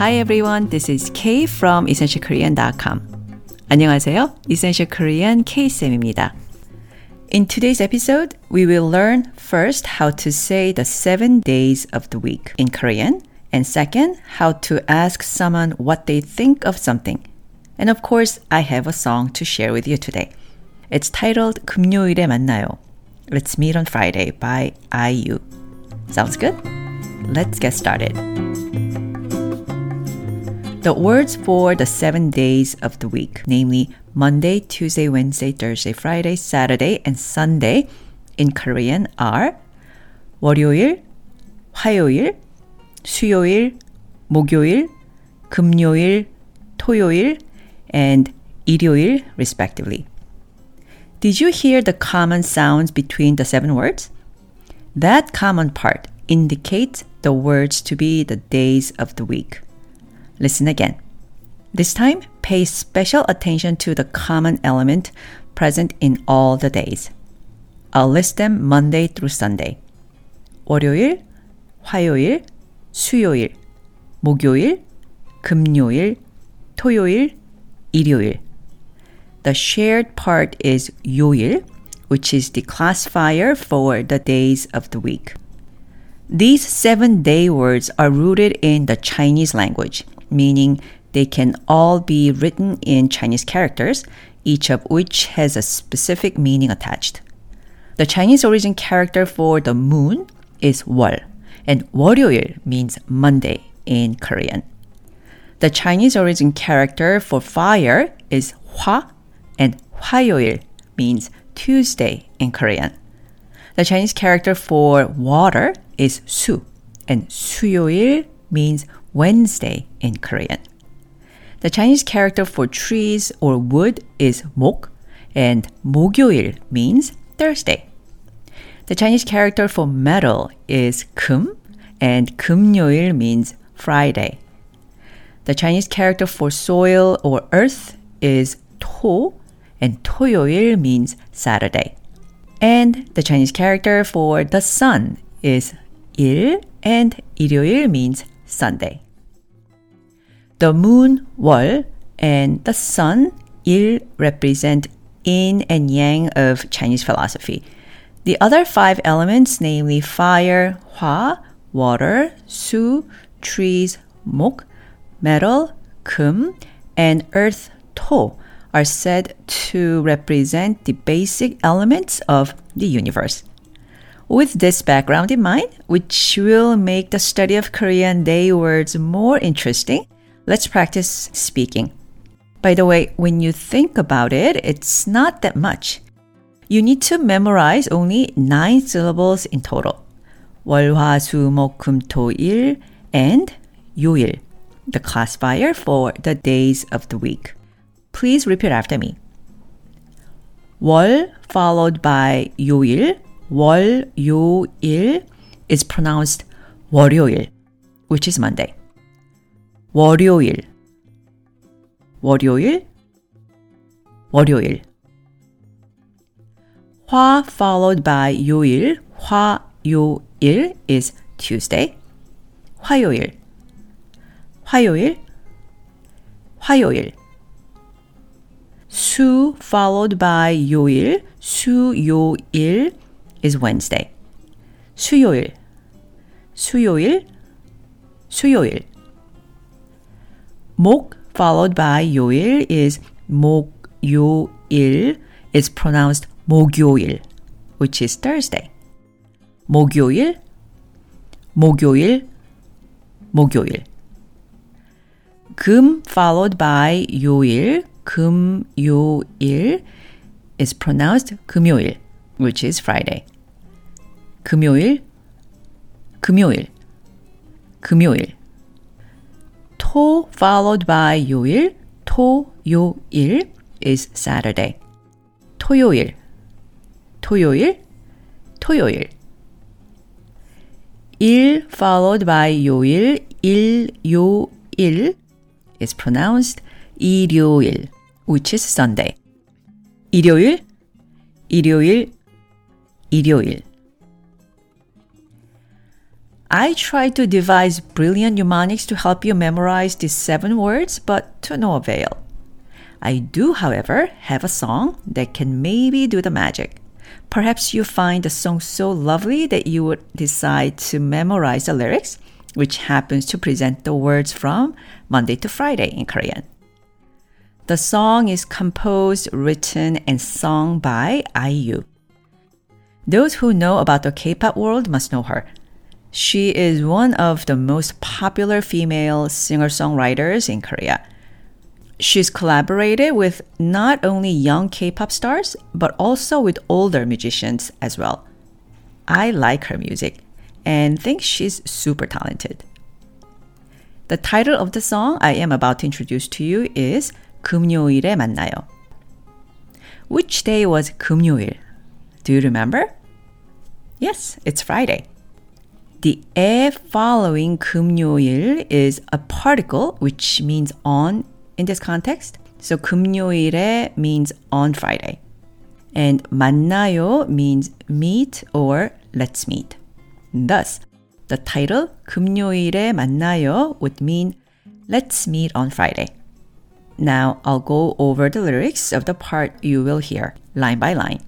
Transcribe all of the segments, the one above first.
Hi everyone, this is Kay from essentialkorean.com. 안녕하세요. Essential Korean K쌤입니다. In today's episode, we will learn first how to say the seven days of the week in Korean, and second, how to ask someone what they think of something. And of course, I have a song to share with you today. It's titled 금요일에 만나요. Let's meet on Friday by IU. Sounds good? Let's get started. The words for the seven days of the week, namely Monday, Tuesday, Wednesday, Thursday, Friday, Saturday, and Sunday in Korean are 월요일, 화요일, 수요일, 목요일, 금요일, 토요일, and 일요일, respectively. Did you hear the common sounds between the seven words? That common part indicates the words to be the days of the week. Listen again. This time, pay special attention to the common element present in all the days. I'll list them Monday through Sunday. 월요일, 화요일, 수요일, 목요일, 금요일, 토요일, 일요일. The shared part is 요일, which is the classifier for the days of the week. These seven day words are rooted in the Chinese language meaning they can all be written in Chinese characters, each of which has a specific meaning attached. The Chinese origin character for the moon is 월, and 월요일 means Monday in Korean. The Chinese origin character for fire is 화, and 화요일 means Tuesday in Korean. The Chinese character for water is 수, and 수요일 means Wednesday in Korean. The Chinese character for trees or wood is 목, and 목요일 means Thursday. The Chinese character for metal is 금, and 금요일 means Friday. The Chinese character for soil or earth is 토, and 토요일 means Saturday. And the Chinese character for the sun is 일, and 일요일 means Sunday. The moon, 월, and the sun, il, represent yin and yang of Chinese philosophy. The other five elements, namely fire, hua, water, su, trees, mok, metal, kum, and earth, to, are said to represent the basic elements of the universe. With this background in mind, which will make the study of Korean day words more interesting, let's practice speaking. By the way, when you think about it, it's not that much. You need to memorize only nine syllables in total. 월, 화, 수, 목, 금, 토, 일, and 요일, the classifier for the days of the week. Please repeat after me. 월 followed by 요일 월요일 is pronounced 월요일, which is Monday. 월요일, 월요일, 월요일. 화 followed by 요일, 화요일 is Tuesday. 화요일, 화요일, 화요일. 수 followed by 요일, 수요일 is Wednesday. 수요일, 수요일, 수요일. 목 followed by 요일 is 목요일 is pronounced 목요일, which is Thursday. 목요일, 목요일, 목요일. 금 followed by 요일, 금요일 is pronounced 금요일, which is Friday. 금요일, 금요일, 금요일. 토 followed by 요일, 토 요 일 is Saturday. 토요일, 토요일, 토요일. 일 followed by 요일, 일 요 일 is pronounced 일요일, which is Sunday. 일요일, 일요일, 일요일. I tried to devise brilliant mnemonics to help you memorize these seven words, but to no avail. I do, however, have a song that can maybe do the magic. Perhaps you find the song so lovely that you would decide to memorize the lyrics, which happens to present the words from Monday to Friday in Korean. The song is composed, written, and sung by IU. Those who know about the K-pop world must know her. She is one of the most popular female singer-songwriters in Korea. She's collaborated with not only young K-pop stars, but also with older musicians as well. I like her music and think she's super talented. The title of the song I am about to introduce to you is 금요일에 만나요. Which day was 금요일? Do you remember? Yes, it's Friday. The 에 following 금요일 is a particle which means on in this context. So 금요일에 means on Friday. And 만나요 means meet or let's meet. Thus, the title 금요일에 만나요 would mean let's meet on Friday. Now I'll go over the lyrics of the part you will hear line by line.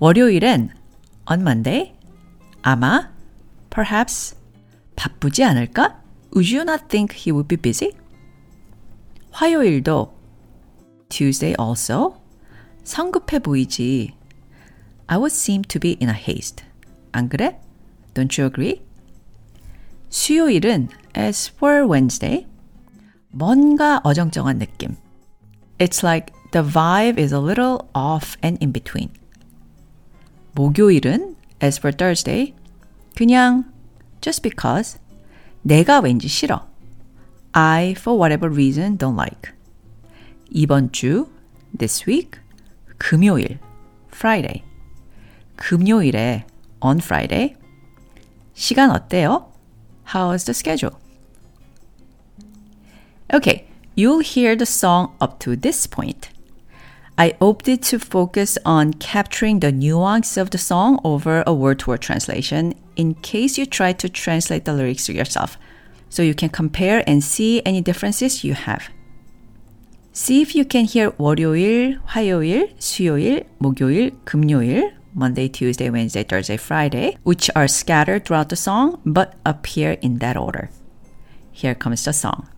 월요일엔 on Monday 아마 perhaps 바쁘지 않을까? Would you not think he would be busy? 화요일도 Tuesday also 성급해 보이지. I would seem to be in a haste. 안 그래? Don't you agree? 수요일은 as for Wednesday 뭔가 어정쩡한 느낌. It's like the vibe is a little off and in between. 목요일은 as for Thursday 그냥 just because 내가 왠지 싫어. I for whatever reason don't like. 이번 주 this week 금요일 Friday 금요일에 on Friday 시간 어때요? How's the schedule? Okay, you'll hear the song up to this point. I opted to focus on capturing the nuance of the song over a word to word translation in case you try to translate the lyrics yourself, so you can compare and see any differences you have. See if you can hear 월요일, 화요일, 수요일, 목요일, 금요일, Monday, Tuesday, Wednesday, Thursday, Friday, which are scattered throughout the song but appear in that order. Here comes the song.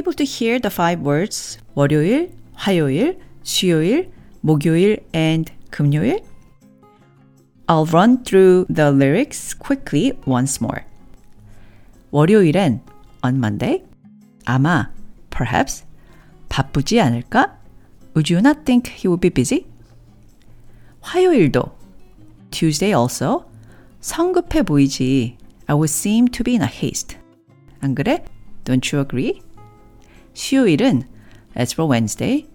able to hear the five words 월요일, 화요일, 수요일, 목요일, and 금요일? I'll run through the lyrics quickly once more. 월요일엔 on Monday 아마 perhaps 바쁘지 않을까? Would you not think he would be busy? 화요일도 Tuesday also 성급해 보이지. I would seem to be in a haste. 안 그래? Don't you agree? 수요일은 as for Wednesday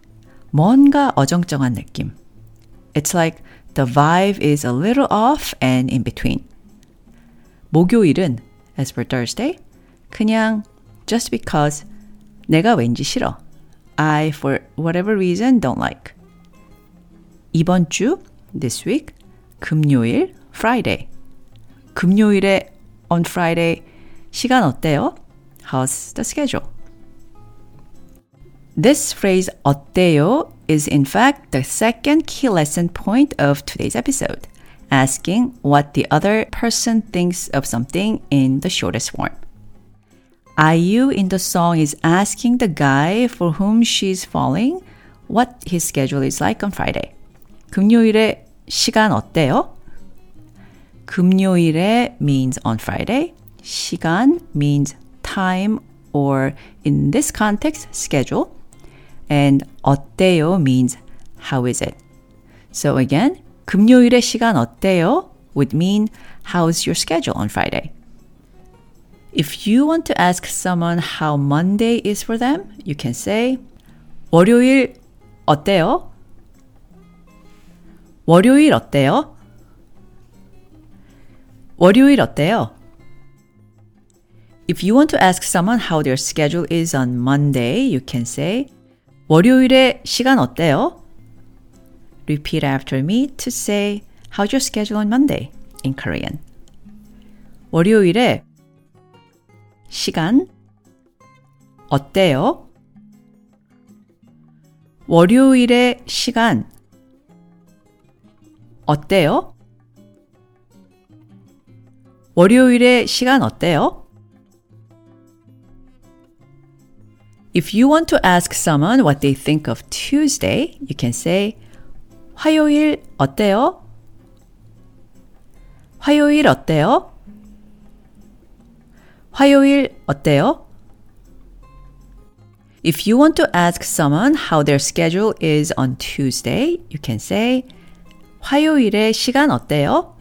뭔가 어정쩡한 느낌. It's like the vibe is a little off and in between. 목요일은 as for Thursday 그냥 just because 내가 왠지 싫어. I for whatever reason don't like. 이번 주 this week 금요일 Friday 금요일에 on Friday 시간 어때요? How's the schedule? This phrase 어때요 is in fact the second key lesson point of today's episode, asking what the other person thinks of something in the shortest form. IU in the song is asking the guy for whom she's falling what his schedule is like on Friday. 금요일에 시간 어때요? 금요일에 means on Friday. 시간 means time or in this context, schedule. And 어때요 means how is it? So again, 금요일에 시간 어때요 would mean how's your schedule on Friday? If you want to ask someone how Monday is for them, you can say 월요일 어때요? 월요일 어때요? 월요일 어때요? If you want to ask someone how their schedule is on Monday, you can say 월요일에 시간 어때요? Repeat after me to say how's your schedule on Monday in Korean. 월요일에 시간 어때요? 월요일에 시간 어때요? 월요일에 시간 어때요? If you want to ask someone what they think of Tuesday, you can say 화요일 어때요? 화요일 어때요? 화요일 어때요? If you want to ask someone how their schedule is on Tuesday, you can say 화요일에 시간 어때요?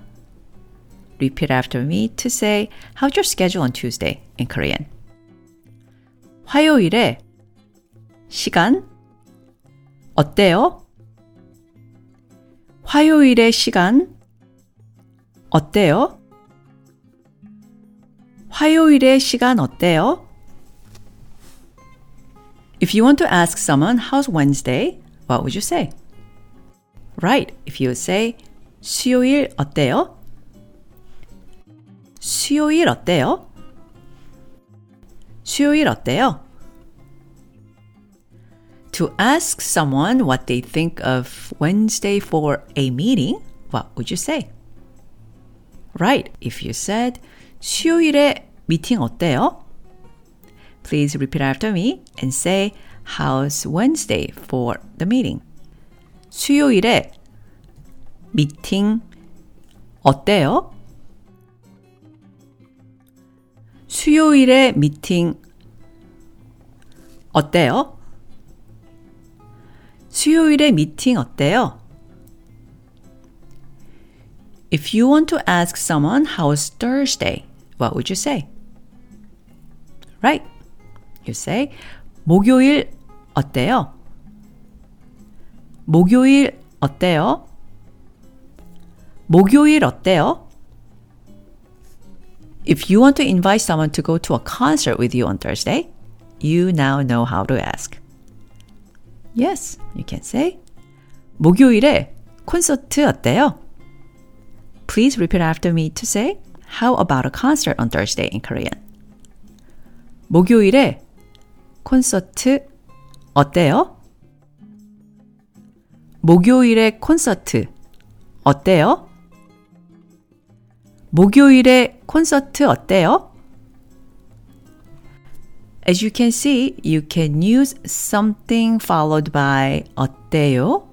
Repeat after me to say how's your schedule on Tuesday in Korean. 화요일에 시간 어때요? 화요일의 시간 어때요? 화요일의 시간 어때요? If you want to ask someone how's Wednesday, what would you say? Right, if you say 수요일 어때요? 수요일 어때요? 수요일 어때요? To ask someone what they think of Wednesday for a meeting, what would you say? Right, if you said 수요일에 미팅 어때요? Please repeat after me and say how's Wednesday for the meeting. 수요일에 미팅 어때요? 수요일에 미팅 어때요? 수요일에 미팅 어때요? If you want to ask someone how's Thursday, what would you say? Right. You say 목요일 어때요? 목요일 어때요? 목요일 어때요? If you want to invite someone to go to a concert with you on Thursday, you now know how to ask. Yes, you can say 목요일에 콘서트 어때요? Please repeat after me to say how about a concert on Thursday in Korean. 목요일에 콘서트 어때요? 목요일에 콘서트 어때요? 목요일에 콘서트 어때요? As you can see, you can use something followed by 어때요?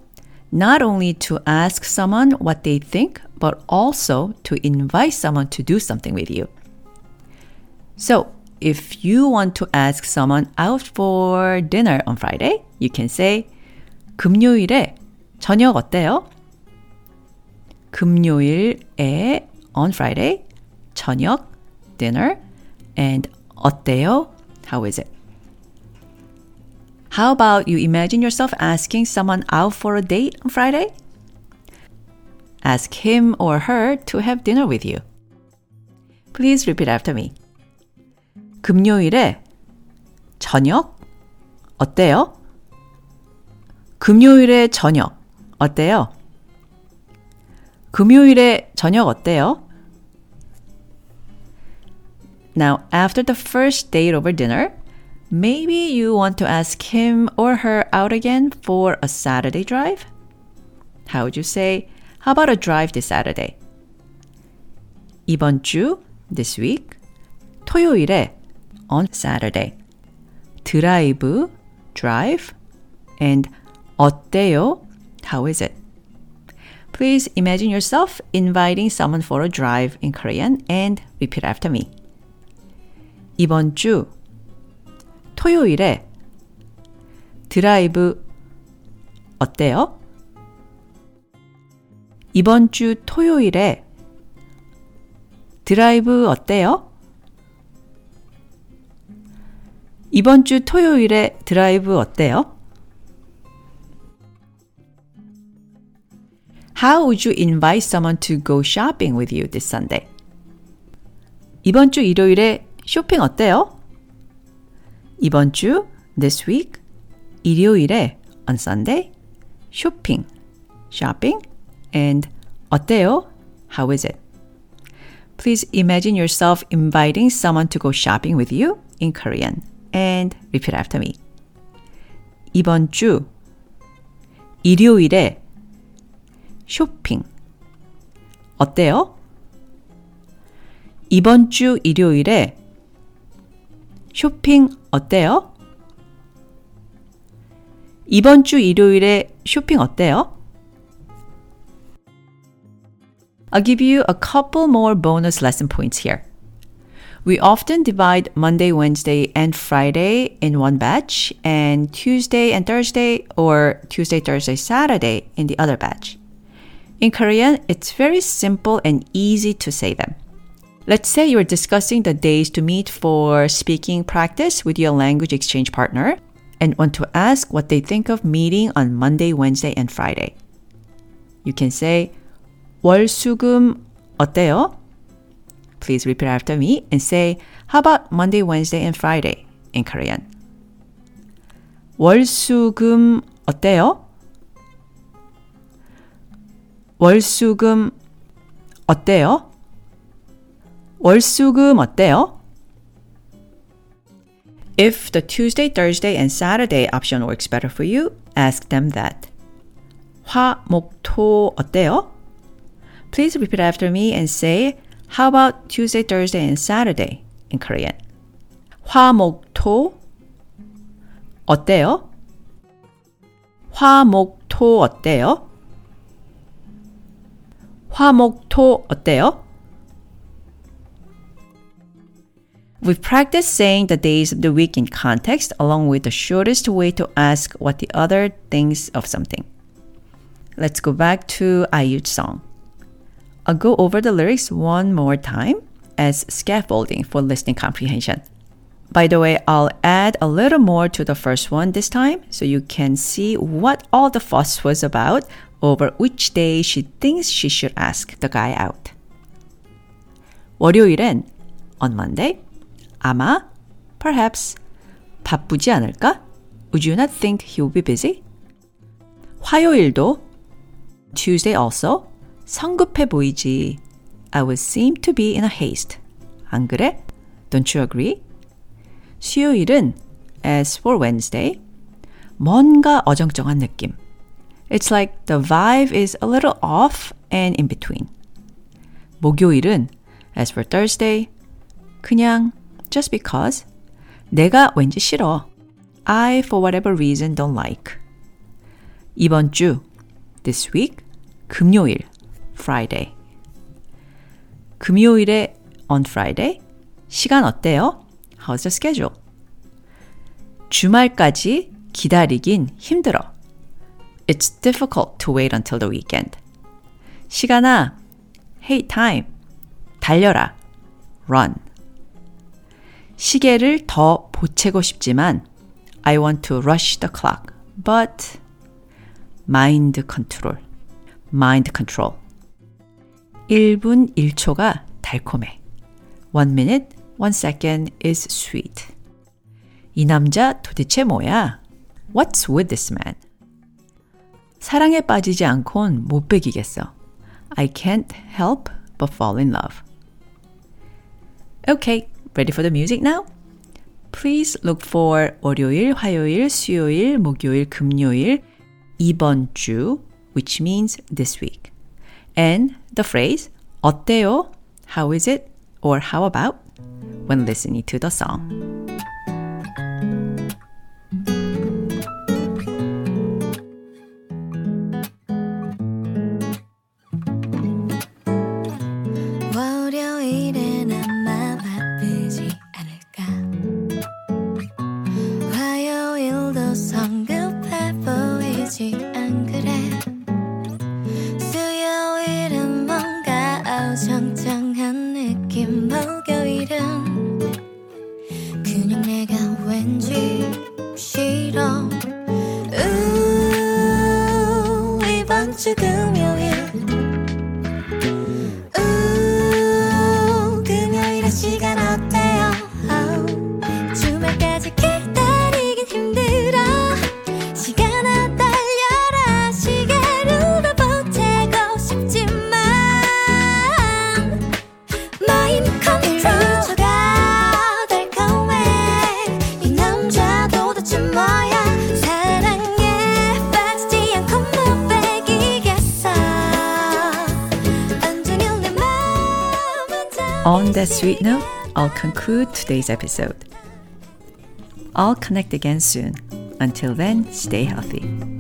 Not only to ask someone what they think, but also to invite someone to do something with you. So, if you want to ask someone out for dinner on Friday, you can say 금요일에 저녁 어때요? 금요일에 on Friday 저녁 dinner and 어때요? How is it? How about you imagine yourself asking someone out for a date on Friday? Ask him or her to have dinner with you. Please repeat after me. 금요일에 저녁 어때요? 금요일에 저녁 어때요? 금요일에 저녁 어때요? Now, after the first date over dinner, maybe you want to ask him or her out again for a Saturday drive? How would you say, how about a drive this Saturday? 이번 주, this week, 토요일에, on Saturday. 드라이브, drive, and 어때요? How is it? Please imagine yourself inviting someone for a drive in Korean and repeat after me. 이번 주 토요일에 드라이브 어때요? 이번 주 토요일에 드라이브 어때요? 이번 주 토요일에 드라이브 어때요? How would you invite someone to go shopping with you this Sunday? 이번 주 일요일에 쇼핑 어때요? 이번 주 this week 일요일에 on Sunday 쇼핑 shopping and 어때요? How is it? Please imagine yourself inviting someone to go shopping with you in Korean and repeat after me. 이번 주 일요일에 쇼핑 어때요? 이번 주 일요일에 쇼핑 어때요? 이번 주 일요일에 쇼핑 어때요? I'll give you a couple more bonus lesson points here. We often divide Monday, Wednesday, and Friday in one batch, and Tuesday and Thursday, or Tuesday, Thursday, Saturday in the other batch. In Korean, it's very simple and easy to say them. Let's say you're discussing the days to meet for speaking practice with your language exchange partner and want to ask what they think of meeting on Monday, Wednesday, and Friday. You can say, 월수금 어때요? Please repeat after me and say, how about Monday, Wednesday, and Friday in Korean? 월수금 어때요? 월수금 어때요? 월수금 어때요? If the Tuesday, Thursday, and Saturday option works better for you, ask them that. 화, 목, 토 어때요? Please repeat after me and say, how about Tuesday, Thursday, and Saturday in Korean? 화, 목, 토 어때요? 화, 목, 토 어때요? 화, 목, 토 어때요? we practiced saying the days of the week in context along with the shortest way to ask what the other thinks of something. Let's go back to IU's song. I'll go over the lyrics one more time as scaffolding for listening comprehension. By the way, I'll add a little more to the first one this time so you can see what all the fuss was about over which day she thinks she should ask the guy out. 월요일엔 on Monday 아마 perhaps 바쁘지 않을까? Would you not think he will be busy? 화요일도 Tuesday also 성급해 보이지. I would seem to be in a haste. 안 그래? Don't you agree? 수요일은 as for Wednesday 뭔가 어정쩡한 느낌. It's like the vibe is a little off and in between. 목요일은 as for Thursday 그냥 just because 내가 왠지 싫어. I for whatever reason don't like. 이번 주 this week 금요일 Friday. 금요일에 on Friday 시간 어때요? How's the schedule? 주말까지 기다리긴 힘들어. It's difficult to wait until the weekend. 시간아, hey time, 달려라, run. 시계를 더 보채고 싶지만 I want to rush the clock, but mind control, mind control. 1분 1초가 달콤해. One minute, one second is sweet. 이 남자 도대체 뭐야? What's with this man? 사랑에 빠지지 않곤 못 베기겠어. I can't help but fall in love. Okay, ready for the music now? Please look for 월요일, 화요일, 수요일, 목요일, 금요일, 이번 주, which means this week. And the phrase 어때요? How is it? Or how about? when listening to the song. 지금이야 sweet note, I'll conclude today's episode. I'll connect again soon. Until then, stay healthy.